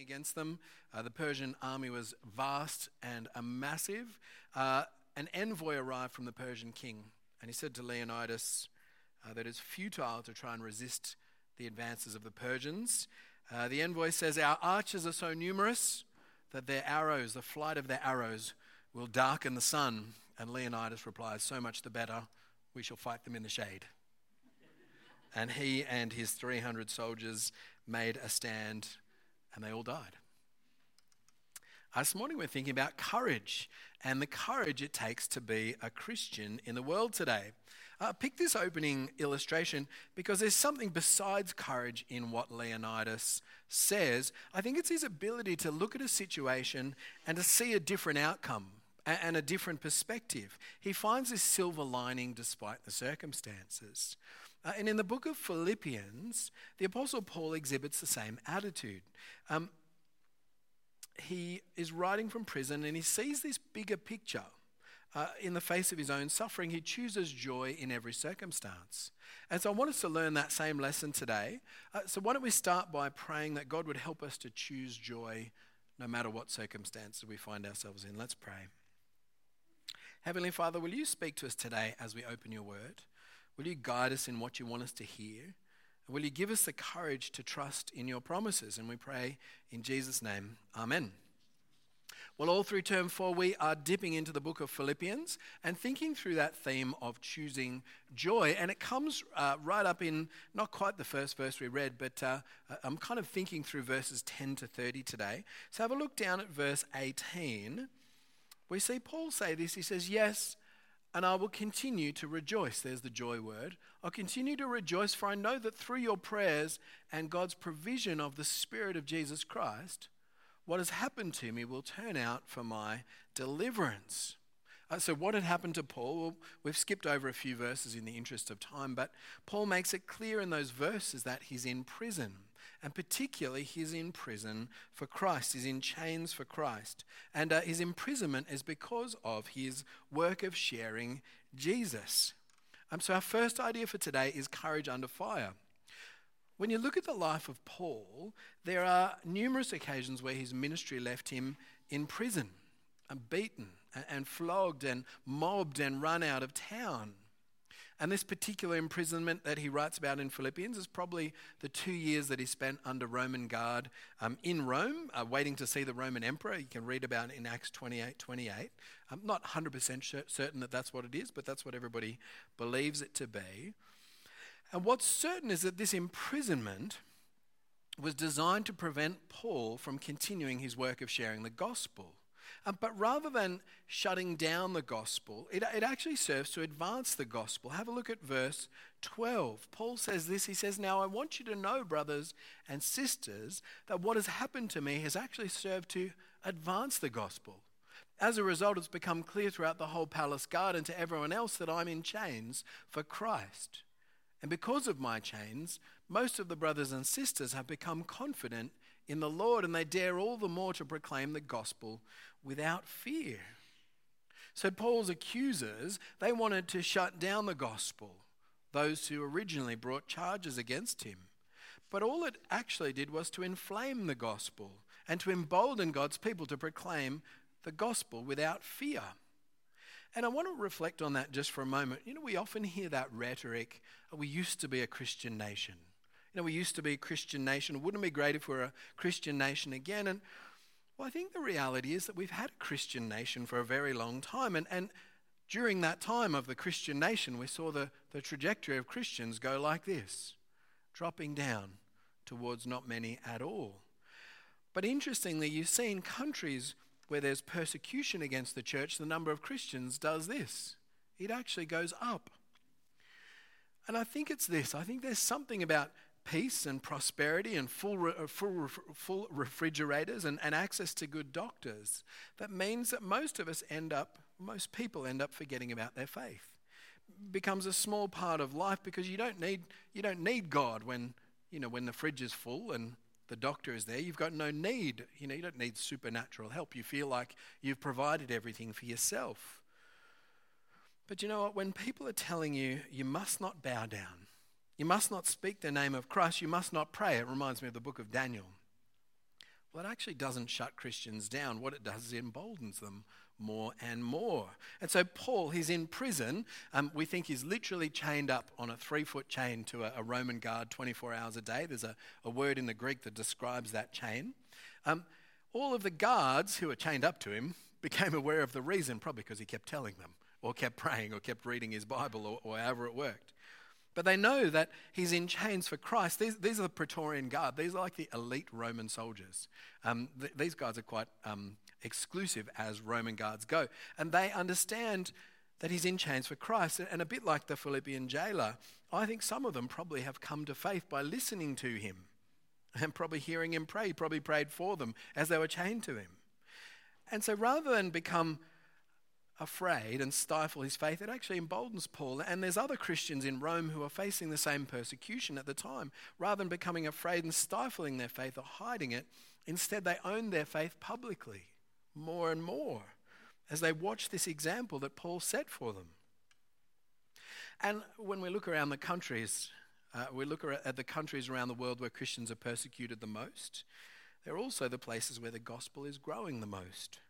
against them. Uh, the Persian army was vast and massive. Uh, an envoy arrived from the Persian king, and he said to Leonidas uh, that it's futile to try and resist the advances of the Persians. Uh, the envoy says, Our archers are so numerous that their arrows, the flight of their arrows, will darken the sun. And Leonidas replies, So much the better. We shall fight them in the shade. and he and his 300 soldiers made a stand and they all died. Uh, this morning we're thinking about courage and the courage it takes to be a Christian in the world today. Uh, pick this opening illustration because there's something besides courage in what Leonidas says. I think it's his ability to look at a situation and to see a different outcome and a different perspective. He finds this silver lining despite the circumstances. Uh, and in the book of Philippians, the Apostle Paul exhibits the same attitude. Um, he is writing from prison and he sees this bigger picture. Uh, in the face of his own suffering, he chooses joy in every circumstance. And so I want us to learn that same lesson today. Uh, so why don't we start by praying that God would help us to choose joy no matter what circumstances we find ourselves in? Let's pray. Heavenly Father, will you speak to us today as we open your word? Will you guide us in what you want us to hear? Will you give us the courage to trust in your promises? And we pray in Jesus' name, Amen. Well, all through term four, we are dipping into the book of Philippians and thinking through that theme of choosing joy. And it comes uh, right up in not quite the first verse we read, but uh, I'm kind of thinking through verses 10 to 30 today. So have a look down at verse 18. We see Paul say this. He says, Yes, and I will continue to rejoice. There's the joy word. I'll continue to rejoice, for I know that through your prayers and God's provision of the Spirit of Jesus Christ, what has happened to me will turn out for my deliverance. Uh, so, what had happened to Paul? Well, we've skipped over a few verses in the interest of time, but Paul makes it clear in those verses that he's in prison and particularly he's in prison for Christ. He's in chains for Christ. And uh, his imprisonment is because of his work of sharing Jesus. Um, so, our first idea for today is courage under fire. When you look at the life of Paul, there are numerous occasions where his ministry left him in prison and beaten and flogged and mobbed and run out of town. And this particular imprisonment that he writes about in Philippians is probably the two years that he spent under Roman guard um, in Rome, uh, waiting to see the Roman emperor. You can read about it in Acts 28 28. I'm not 100% certain that that's what it is, but that's what everybody believes it to be. And what's certain is that this imprisonment was designed to prevent Paul from continuing his work of sharing the gospel. Um, but rather than shutting down the gospel, it, it actually serves to advance the gospel. Have a look at verse 12. Paul says this He says, Now I want you to know, brothers and sisters, that what has happened to me has actually served to advance the gospel. As a result, it's become clear throughout the whole palace guard and to everyone else that I'm in chains for Christ. And because of my chains, most of the brothers and sisters have become confident in the Lord and they dare all the more to proclaim the gospel without fear. So Paul's accusers, they wanted to shut down the gospel, those who originally brought charges against him. But all it actually did was to inflame the gospel and to embolden God's people to proclaim the gospel without fear. And I want to reflect on that just for a moment. You know, we often hear that rhetoric, we used to be a Christian nation. You know, we used to be a Christian nation. Wouldn't it be great if we we're a Christian nation again? And well, I think the reality is that we've had a Christian nation for a very long time. And, and during that time of the Christian nation, we saw the, the trajectory of Christians go like this dropping down towards not many at all. But interestingly, you see in countries where there's persecution against the church, the number of Christians does this it actually goes up. And I think it's this I think there's something about peace and prosperity and full, uh, full, full refrigerators and, and access to good doctors, that means that most of us end up, most people end up forgetting about their faith. Becomes a small part of life because you don't need, you don't need God when, you know, when the fridge is full and the doctor is there. You've got no need. You know, you don't need supernatural help. You feel like you've provided everything for yourself. But you know what? When people are telling you you must not bow down, you must not speak the name of Christ. You must not pray. It reminds me of the book of Daniel. well, it actually doesn't shut Christians down. What it does is it emboldens them more and more. And so, Paul, he's in prison. Um, we think he's literally chained up on a three foot chain to a, a, Roman guard 24 hours a day. There's a, a, word in the Greek that describes that chain. Um, all of the guards who were chained up to him became aware of the reason, probably because he kept telling them, or kept praying, or kept reading his Bible, or, or however it worked. But they know that he's in chains for Christ. These, these are the Praetorian Guard. These are like the elite Roman soldiers. Um, th- these guys are quite um, exclusive as Roman guards go. And they understand that he's in chains for Christ. And a bit like the Philippian jailer, I think some of them probably have come to faith by listening to him and probably hearing him pray. Probably prayed for them as they were chained to him. And so rather than become afraid and stifle his faith, it actually emboldens Paul. And there's other Christians in Rome who are facing the same persecution at the time. Rather than becoming afraid and stifling their faith or hiding it, instead they own their faith publicly more and more as they watch this example that Paul set for them. And when we look around the countries, uh, we look at the countries around the world where Christians are persecuted the most, they're also the places where the gospel is growing the most.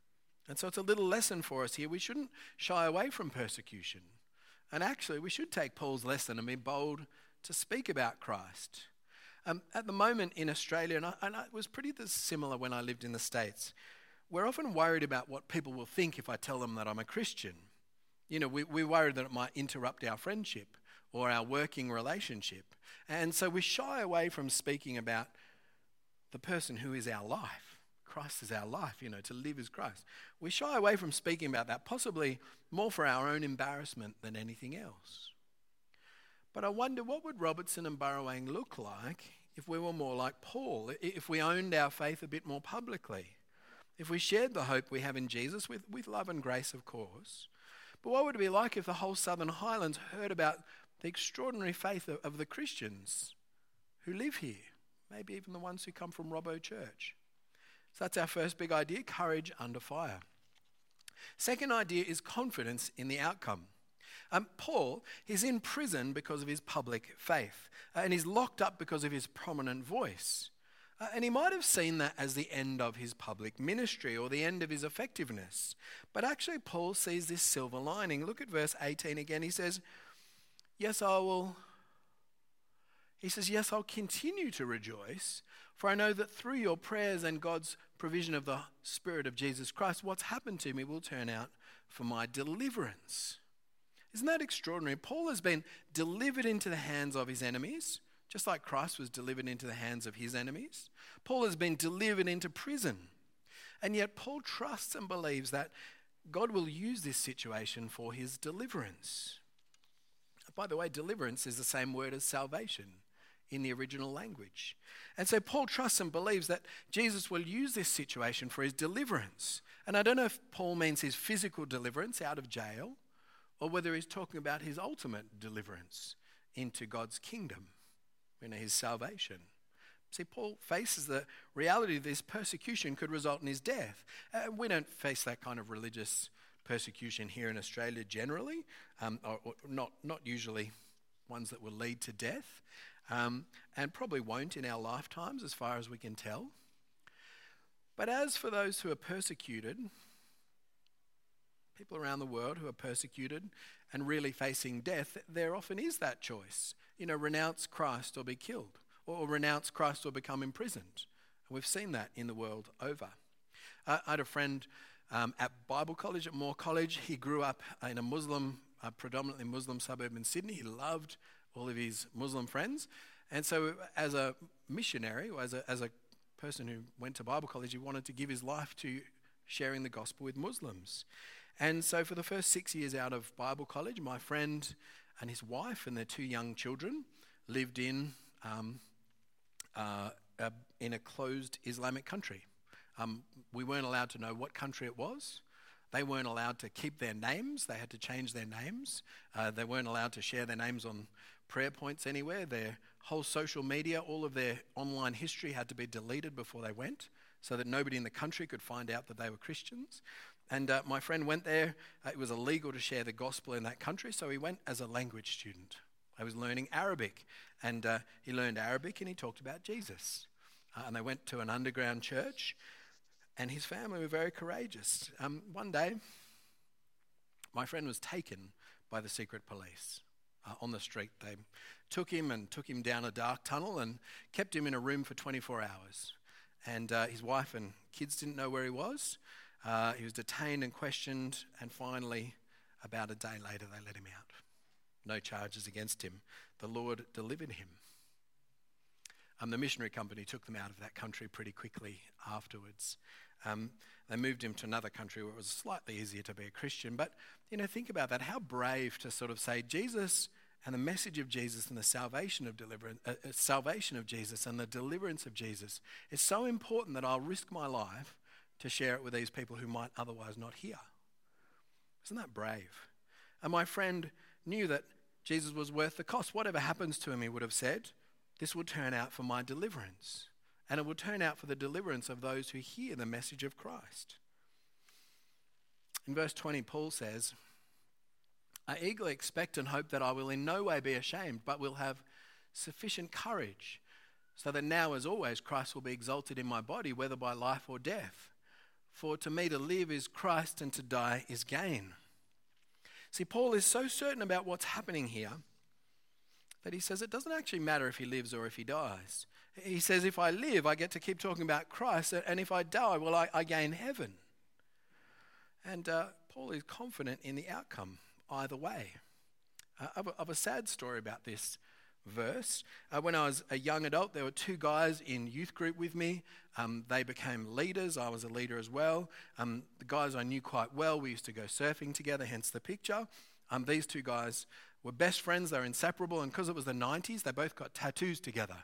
And so it's a little lesson for us here. We shouldn't shy away from persecution. And actually, we should take Paul's lesson and be bold to speak about Christ. Um, at the moment in Australia, and, I, and it was pretty similar when I lived in the States, we're often worried about what people will think if I tell them that I'm a Christian. You know, we, we're worried that it might interrupt our friendship or our working relationship. And so we shy away from speaking about the person who is our life. Christ is our life, you know, to live as Christ. We shy away from speaking about that, possibly more for our own embarrassment than anything else. But I wonder what would Robertson and Burrawang look like if we were more like Paul, if we owned our faith a bit more publicly, if we shared the hope we have in Jesus with, with love and grace, of course. But what would it be like if the whole Southern Highlands heard about the extraordinary faith of, of the Christians who live here, maybe even the ones who come from Robbo Church? So that's our first big idea courage under fire. Second idea is confidence in the outcome. Um, Paul, he's in prison because of his public faith, uh, and he's locked up because of his prominent voice. Uh, and he might have seen that as the end of his public ministry or the end of his effectiveness. But actually, Paul sees this silver lining. Look at verse 18 again. He says, Yes, I will. He says, Yes, I'll continue to rejoice, for I know that through your prayers and God's provision of the Spirit of Jesus Christ, what's happened to me will turn out for my deliverance. Isn't that extraordinary? Paul has been delivered into the hands of his enemies, just like Christ was delivered into the hands of his enemies. Paul has been delivered into prison. And yet, Paul trusts and believes that God will use this situation for his deliverance. By the way, deliverance is the same word as salvation in the original language. And so Paul trusts and believes that Jesus will use this situation for his deliverance. And I don't know if Paul means his physical deliverance out of jail or whether he's talking about his ultimate deliverance into God's kingdom, you know, his salvation. See, Paul faces the reality that this persecution could result in his death. Uh, we don't face that kind of religious persecution here in Australia generally, um, or, or not, not usually ones that will lead to death um, and probably won't in our lifetimes, as far as we can tell. But as for those who are persecuted, people around the world who are persecuted and really facing death, there often is that choice. You know, renounce Christ or be killed, or renounce Christ or become imprisoned. And we've seen that in the world over. I had a friend um, at Bible College, at Moore College. He grew up in a Muslim, a predominantly Muslim suburb in Sydney. He loved all of his Muslim friends. And so, as a missionary, or as a, as a person who went to Bible college, he wanted to give his life to sharing the gospel with Muslims. And so, for the first six years out of Bible college, my friend and his wife and their two young children lived in, um, uh, a, in a closed Islamic country. Um, we weren't allowed to know what country it was. They weren't allowed to keep their names, they had to change their names. Uh, they weren't allowed to share their names on prayer points anywhere. Their whole social media, all of their online history had to be deleted before they went so that nobody in the country could find out that they were Christians. And uh, my friend went there. Uh, it was illegal to share the gospel in that country, so he went as a language student. I was learning Arabic, and uh, he learned Arabic and he talked about Jesus. uh, and they went to an underground church. And his family were very courageous. Um, one day, my friend was taken by the secret police uh, on the street. They took him and took him down a dark tunnel and kept him in a room for 24 hours. And uh, his wife and kids didn't know where he was. Uh, he was detained and questioned, and finally, about a day later, they let him out. No charges against him. The Lord delivered him. Um, the missionary company took them out of that country pretty quickly afterwards. Um, they moved him to another country where it was slightly easier to be a Christian. But, you know, think about that. How brave to sort of say, Jesus and the message of Jesus and the salvation of deliverance, uh, uh, salvation of Jesus and the deliverance of Jesus is so important that I'll risk my life to share it with these people who might otherwise not hear. Isn't that brave? And my friend knew that Jesus was worth the cost. Whatever happens to him, he would have said, this will turn out for my deliverance. And it will turn out for the deliverance of those who hear the message of Christ. In verse 20, Paul says, I eagerly expect and hope that I will in no way be ashamed, but will have sufficient courage, so that now, as always, Christ will be exalted in my body, whether by life or death. For to me to live is Christ, and to die is gain. See, Paul is so certain about what's happening here that he says it doesn't actually matter if he lives or if he dies. He says, if I live, I get to keep talking about Christ, and if I die, well, I, I gain heaven. And uh, Paul is confident in the outcome either way. Uh, of, a, of, a, sad story about this verse. Uh, when I was a young adult, there were two guys in youth group with me. Um, they became leaders. I was a leader as well. Um, the guys I knew quite well, we used to go surfing together, hence the picture. Um, these two guys were best friends, they were inseparable, and because it was the 90s, they both got tattoos together.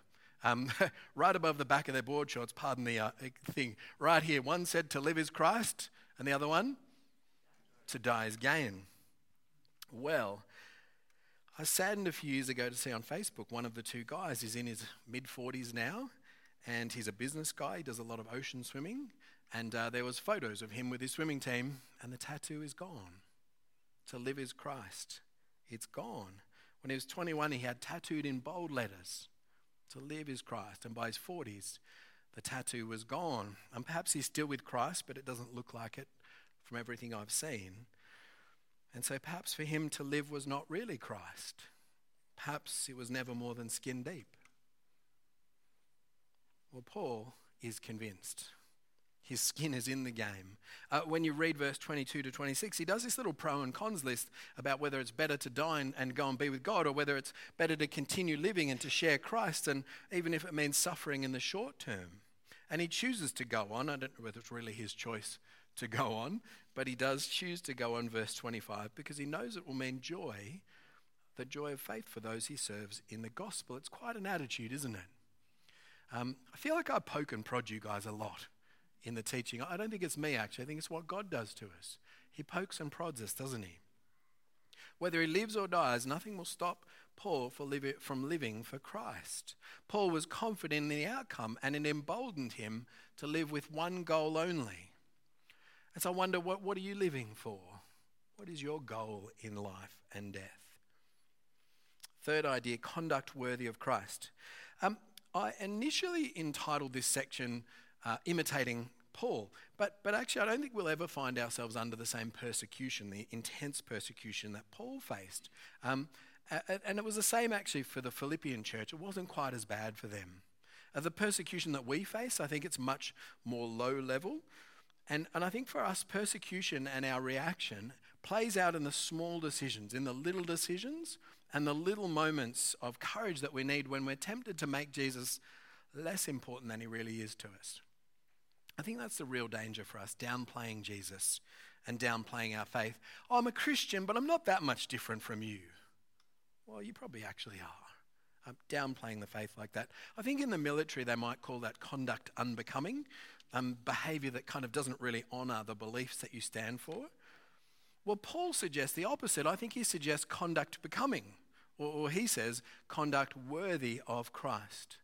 Um, right above the back of their board shorts, pardon the uh, thing, right here. One said, To live is Christ, and the other one, To die is gain. Well, I saddened a few years ago to see on Facebook one of the two guys is in his mid 40s now, and he's a business guy. He does a lot of ocean swimming, and uh, there was photos of him with his swimming team, and the tattoo is gone. To live is Christ. It's gone. When he was 21, he had tattooed in bold letters, To live is Christ. And by his 40s, the tattoo was gone. And perhaps he's still with Christ, but it doesn't look like it from everything I've seen. And so perhaps for him to live was not really Christ. Perhaps it was never more than skin deep. Well, Paul is convinced. His skin is in the game. Uh, when you read verse 22 to 26, he does this little pro and cons list about whether it's better to die and, go and be with God or whether it's better to continue living and to share Christ, and even if it means suffering in the short term. And he chooses to go on. I don't know whether it's really his choice to go on, but he does choose to go on, verse 25, because he knows it will mean joy, the joy of faith for those he serves in the gospel. It's quite an attitude, isn't it? Um, I feel like I poke and prod you guys a lot in the teaching. I don't think it's me, actually. I think it's what God does to us. He pokes and prods us, doesn't he? Whether he lives or dies, nothing will stop Paul from living for Christ. Paul was confident in the outcome, and it emboldened him to live with one goal only and so I wonder, what, what are you living for? What is your goal in life and death? Third idea conduct worthy of Christ. Um, I initially entitled this section uh, Imitating Paul, but, but actually, I don't think we'll ever find ourselves under the same persecution, the intense persecution that Paul faced. Um, and it was the same actually for the Philippian church. It wasn't quite as bad for them. Uh, the persecution that we face, I think it's much more low level. And, and I think for us, persecution and our reaction plays out in the small decisions, in the little decisions, and the little moments of courage that we need when we're tempted to make Jesus less important than he really is to us. I think that's the real danger for us, downplaying Jesus and downplaying our faith. Oh, I'm a Christian, but I'm not that much different from you. Well, you probably actually are. Um, downplaying the faith like that. I think in the military they might call that conduct unbecoming um, behavior that kind of doesn't really honor the beliefs that you stand for. Well, Paul suggests the opposite. I think he suggests conduct becoming, or, or he says conduct worthy of Christ.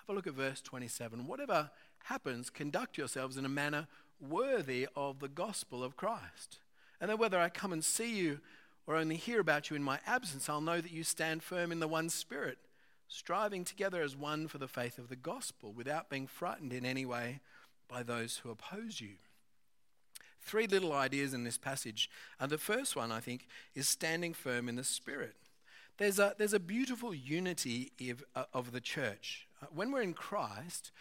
Have a look at verse 27. Whatever happens, conduct yourselves in a manner worthy of the gospel of Christ. And then whether I come and see you or only hear about you in my absence, I'll know that you stand firm in the one spirit, striving together as one for the faith of the gospel without being frightened in any way by those who oppose you. Three little ideas in this passage. And the first one, I think, is standing firm in the Spirit. There's a, there's a beautiful unity of, uh, of the church. Uh, when we're in Christ,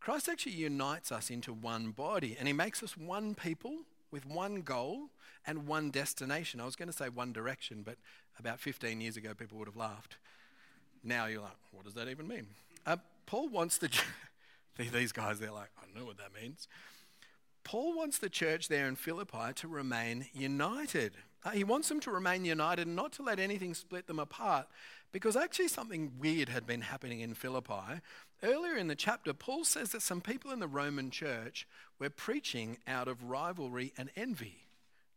Christ actually unites us into one body and he makes us one people with one goal and one destination. I was going to say one direction, but about 15 years ago, people would have laughed. Now you're like, what does that even mean? Uh, Paul wants the. these guys, they're like, I know what that means. Paul wants the church there in Philippi to remain united. Uh, he wants them to remain united and not to let anything split them apart because actually something weird had been happening in Philippi. Earlier in the chapter, Paul says that some people in the Roman church were preaching out of rivalry and envy,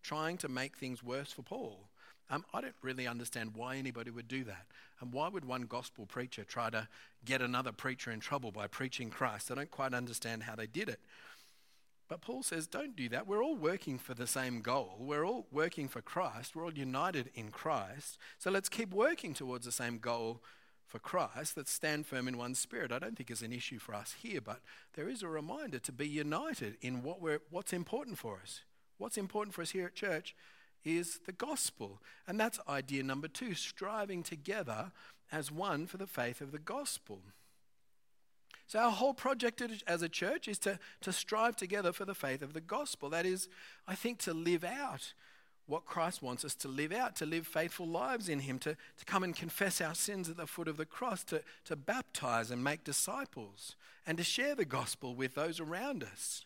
trying to make things worse for Paul. Um, I don't really understand why anybody would do that. And why would one gospel preacher try to get another preacher in trouble by preaching Christ? I don't quite understand how they did it. But Paul says, don't do that. We're all working for the same goal. We're all working for Christ. We're all united in Christ. So let's keep working towards the same goal for Christ. Let's stand firm in one spirit. I don't think it's an issue for us here, but there is a reminder to be united in what we're, what's important for us. What's important for us here at church is the gospel. And that's idea number two striving together as one for the faith of the gospel. So, our whole project as a church is to, to strive together for the faith of the gospel. That is, I think, to live out what Christ wants us to live out, to live faithful lives in Him, to, to come and confess our sins at the foot of the cross, to, to baptize and make disciples, and to share the gospel with those around us.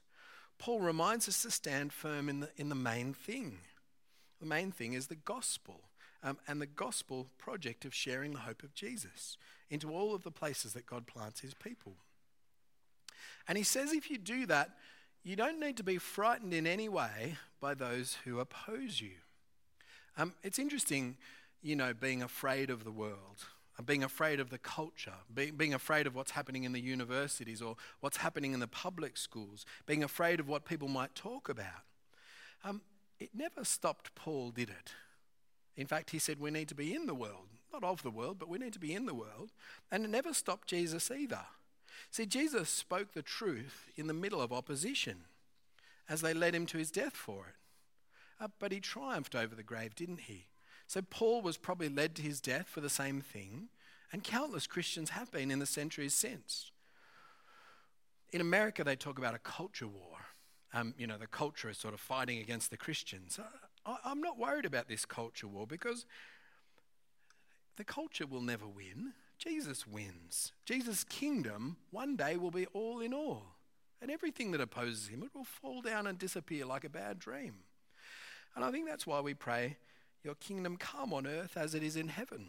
Paul reminds us to stand firm in the, in the main thing. The main thing is the gospel um, and the gospel project of sharing the hope of Jesus into all of the places that God plants his people. And he says if you do that, you don't need to be frightened in any way by those who oppose you. Um, it's interesting, you know, being afraid of the world, uh, being afraid of the culture, being, being afraid of what's happening in the universities or what's happening in the public schools, being afraid of what people might talk about. Um, it never stopped Paul, did it? In fact, he said we need to be in the world, not of the world, but we need to be in the world. And it never stopped Jesus either. See, Jesus spoke the truth in the middle of opposition as they led him to his death for it. Uh, but he triumphed over the grave, didn't he? So Paul was probably led to his death for the same thing, and countless Christians have been in the centuries since. In America, they talk about a culture war um, you know, the culture is sort of fighting against the Christians. I, I'm not worried about this culture war because the culture will never win. Jesus wins. Jesus' kingdom one day will be all in all. And everything that opposes him, it will fall down and disappear like a bad dream. And I think that's why we pray, Your kingdom come on earth as it is in heaven.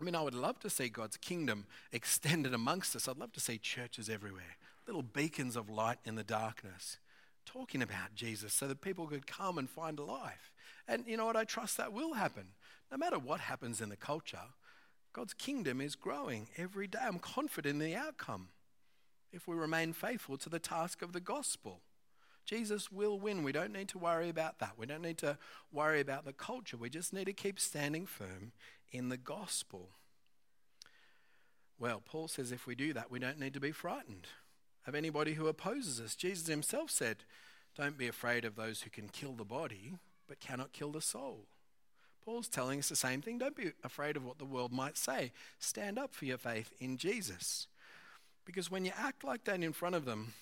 I mean, I would love to see God's kingdom extended amongst us. I'd love to see churches everywhere little beacons of light in the darkness, talking about Jesus so that people could come and find a life. And you know what? I trust that will happen. No matter what happens in the culture, God's kingdom is growing every day. I'm confident in the outcome if we remain faithful to the task of the gospel. Jesus will win. We don't need to worry about that. We don't need to worry about the culture. We just need to keep standing firm in the gospel. Well, Paul says if we do that, we don't need to be frightened of anybody who opposes us. Jesus himself said, Don't be afraid of those who can kill the body, but cannot kill the soul. Paul's telling us the same thing. Don't be afraid of what the world might say. Stand up for your faith in Jesus. Because when you act like that in front of them,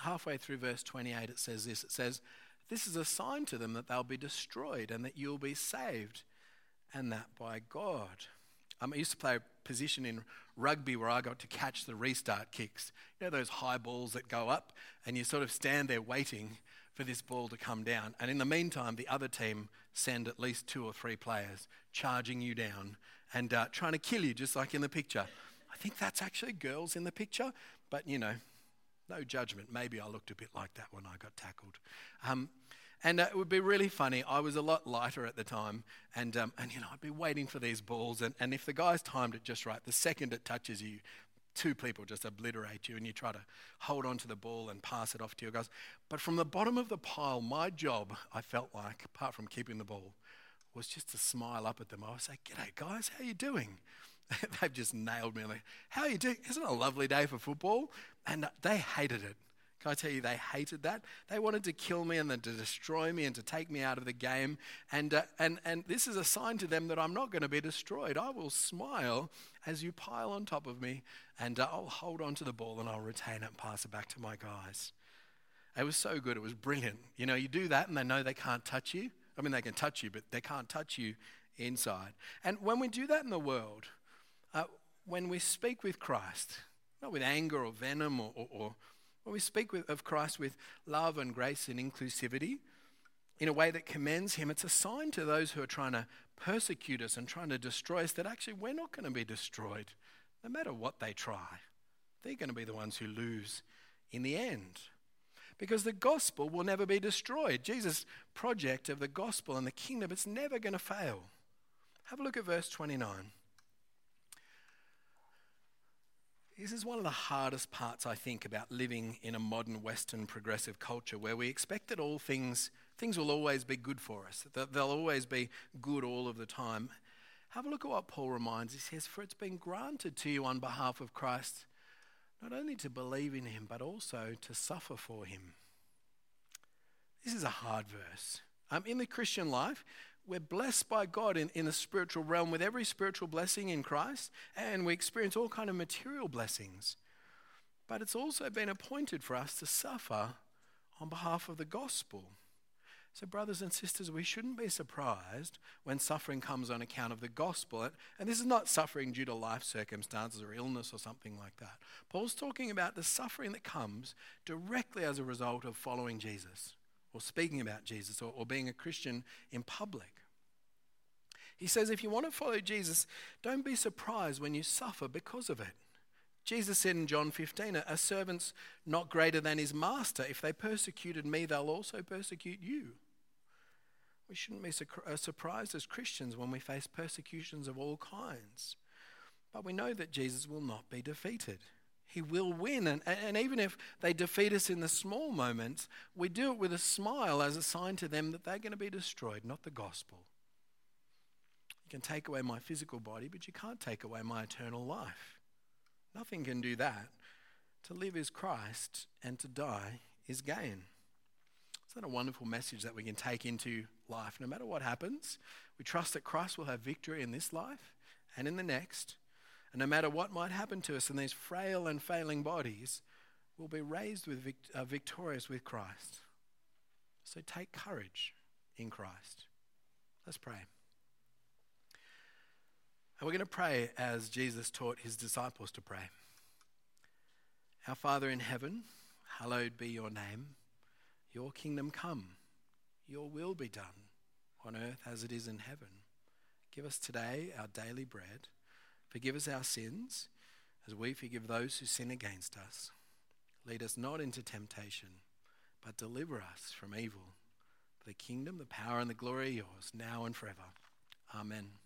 halfway through verse 28, it says this it says, This is a sign to them that they'll be destroyed and that you'll be saved, and that by God. Um, I used to play a position in rugby where I got to catch the restart kicks. You know those high balls that go up and you sort of stand there waiting for this ball to come down. And in the meantime, the other team send at least two or three players charging you down and uh, trying to kill you, just like in the picture. I think that's actually girls in the picture, but you know, no judgment. Maybe I looked a bit like that when I got tackled. Um, and uh, it would be really funny. I was a lot lighter at the time, and, um, and you know, I'd be waiting for these balls. And, and if the guy's timed it just right, the second it touches you, two people just obliterate you, and you try to hold on to the ball and pass it off to your guys. But from the bottom of the pile, my job, I felt like, apart from keeping the ball, was just to smile up at them. I would say, G'day, guys, how you doing? they've just nailed me. Like, how are you doing? Isn't it a lovely day for football? And they hated it. Can I tell you, they hated that? They wanted to kill me and then to destroy me and to take me out of the game. And, uh, and, and this is a sign to them that I'm not going to be destroyed. I will smile as you pile on top of me, and uh, I'll hold on to the ball and I'll retain it and pass it back to my guys. It was so good. It was brilliant. You know, you do that and they know they can't touch you. I mean, they can touch you, but they can't touch you inside. And when we do that in the world, uh, when we speak with Christ, not with anger or venom or, or, or when we speak with, of Christ with love and grace and inclusivity in a way that commends Him, it's a sign to those who are trying to persecute us and trying to destroy us that actually we're not going to be destroyed no matter what they try. They're going to be the ones who lose in the end. Because the gospel will never be destroyed. Jesus' project of the gospel and the kingdom, it's never going to fail. Have a look at verse 29. This is one of the hardest parts, I think, about living in a modern Western progressive culture where we expect that all things, things will always be good for us, that they'll always be good all of the time. Have a look at what Paul reminds. Us. He says, For it's been granted to you on behalf of Christ not only to believe in him, but also to suffer for him. This is a hard verse. Um, in the Christian life, we're blessed by God in, in the spiritual realm with every spiritual blessing in Christ, and we experience all kind of material blessings. But it's also been appointed for us to suffer on behalf of the gospel. So, brothers and sisters, we shouldn't be surprised when suffering comes on account of the gospel. And this is not suffering due to life circumstances or illness or something like that. Paul's talking about the suffering that comes directly as a result of following Jesus or speaking about Jesus or, or being a Christian in public. He says, if you want to follow Jesus, don't be surprised when you suffer because of it. Jesus said in John 15, a servant's not greater than his master. If they persecuted me, they'll also persecute you. We shouldn't be uh, surprised as Christians when we face persecutions of all kinds. But we know that Jesus will not be defeated. He will win. And, and even if they defeat us in the small moments, we do it with a smile as a sign to them that they're going to be destroyed, not the gospel. You can take away my physical body, but you can't take away my eternal life. Nothing can do that. To live is Christ, and to die is gain. Isn't that a wonderful message that we can take into life? No matter what happens, we trust that Christ will have victory in this life and in the next and no matter what might happen to us in these frail and failing bodies, we'll be raised with vict- uh, victorious with Christ. So take courage in Christ. Let's pray. And we're going to pray as Jesus taught his disciples to pray. Our Father in heaven, hallowed be your name. Your kingdom come. Your will be done on earth as it is in heaven. Give us today our daily bread Forgive us our sins as we forgive those who sin against us. Lead us not into temptation, but deliver us from evil. For the kingdom, the power, and the glory are yours, now and forever. Amen.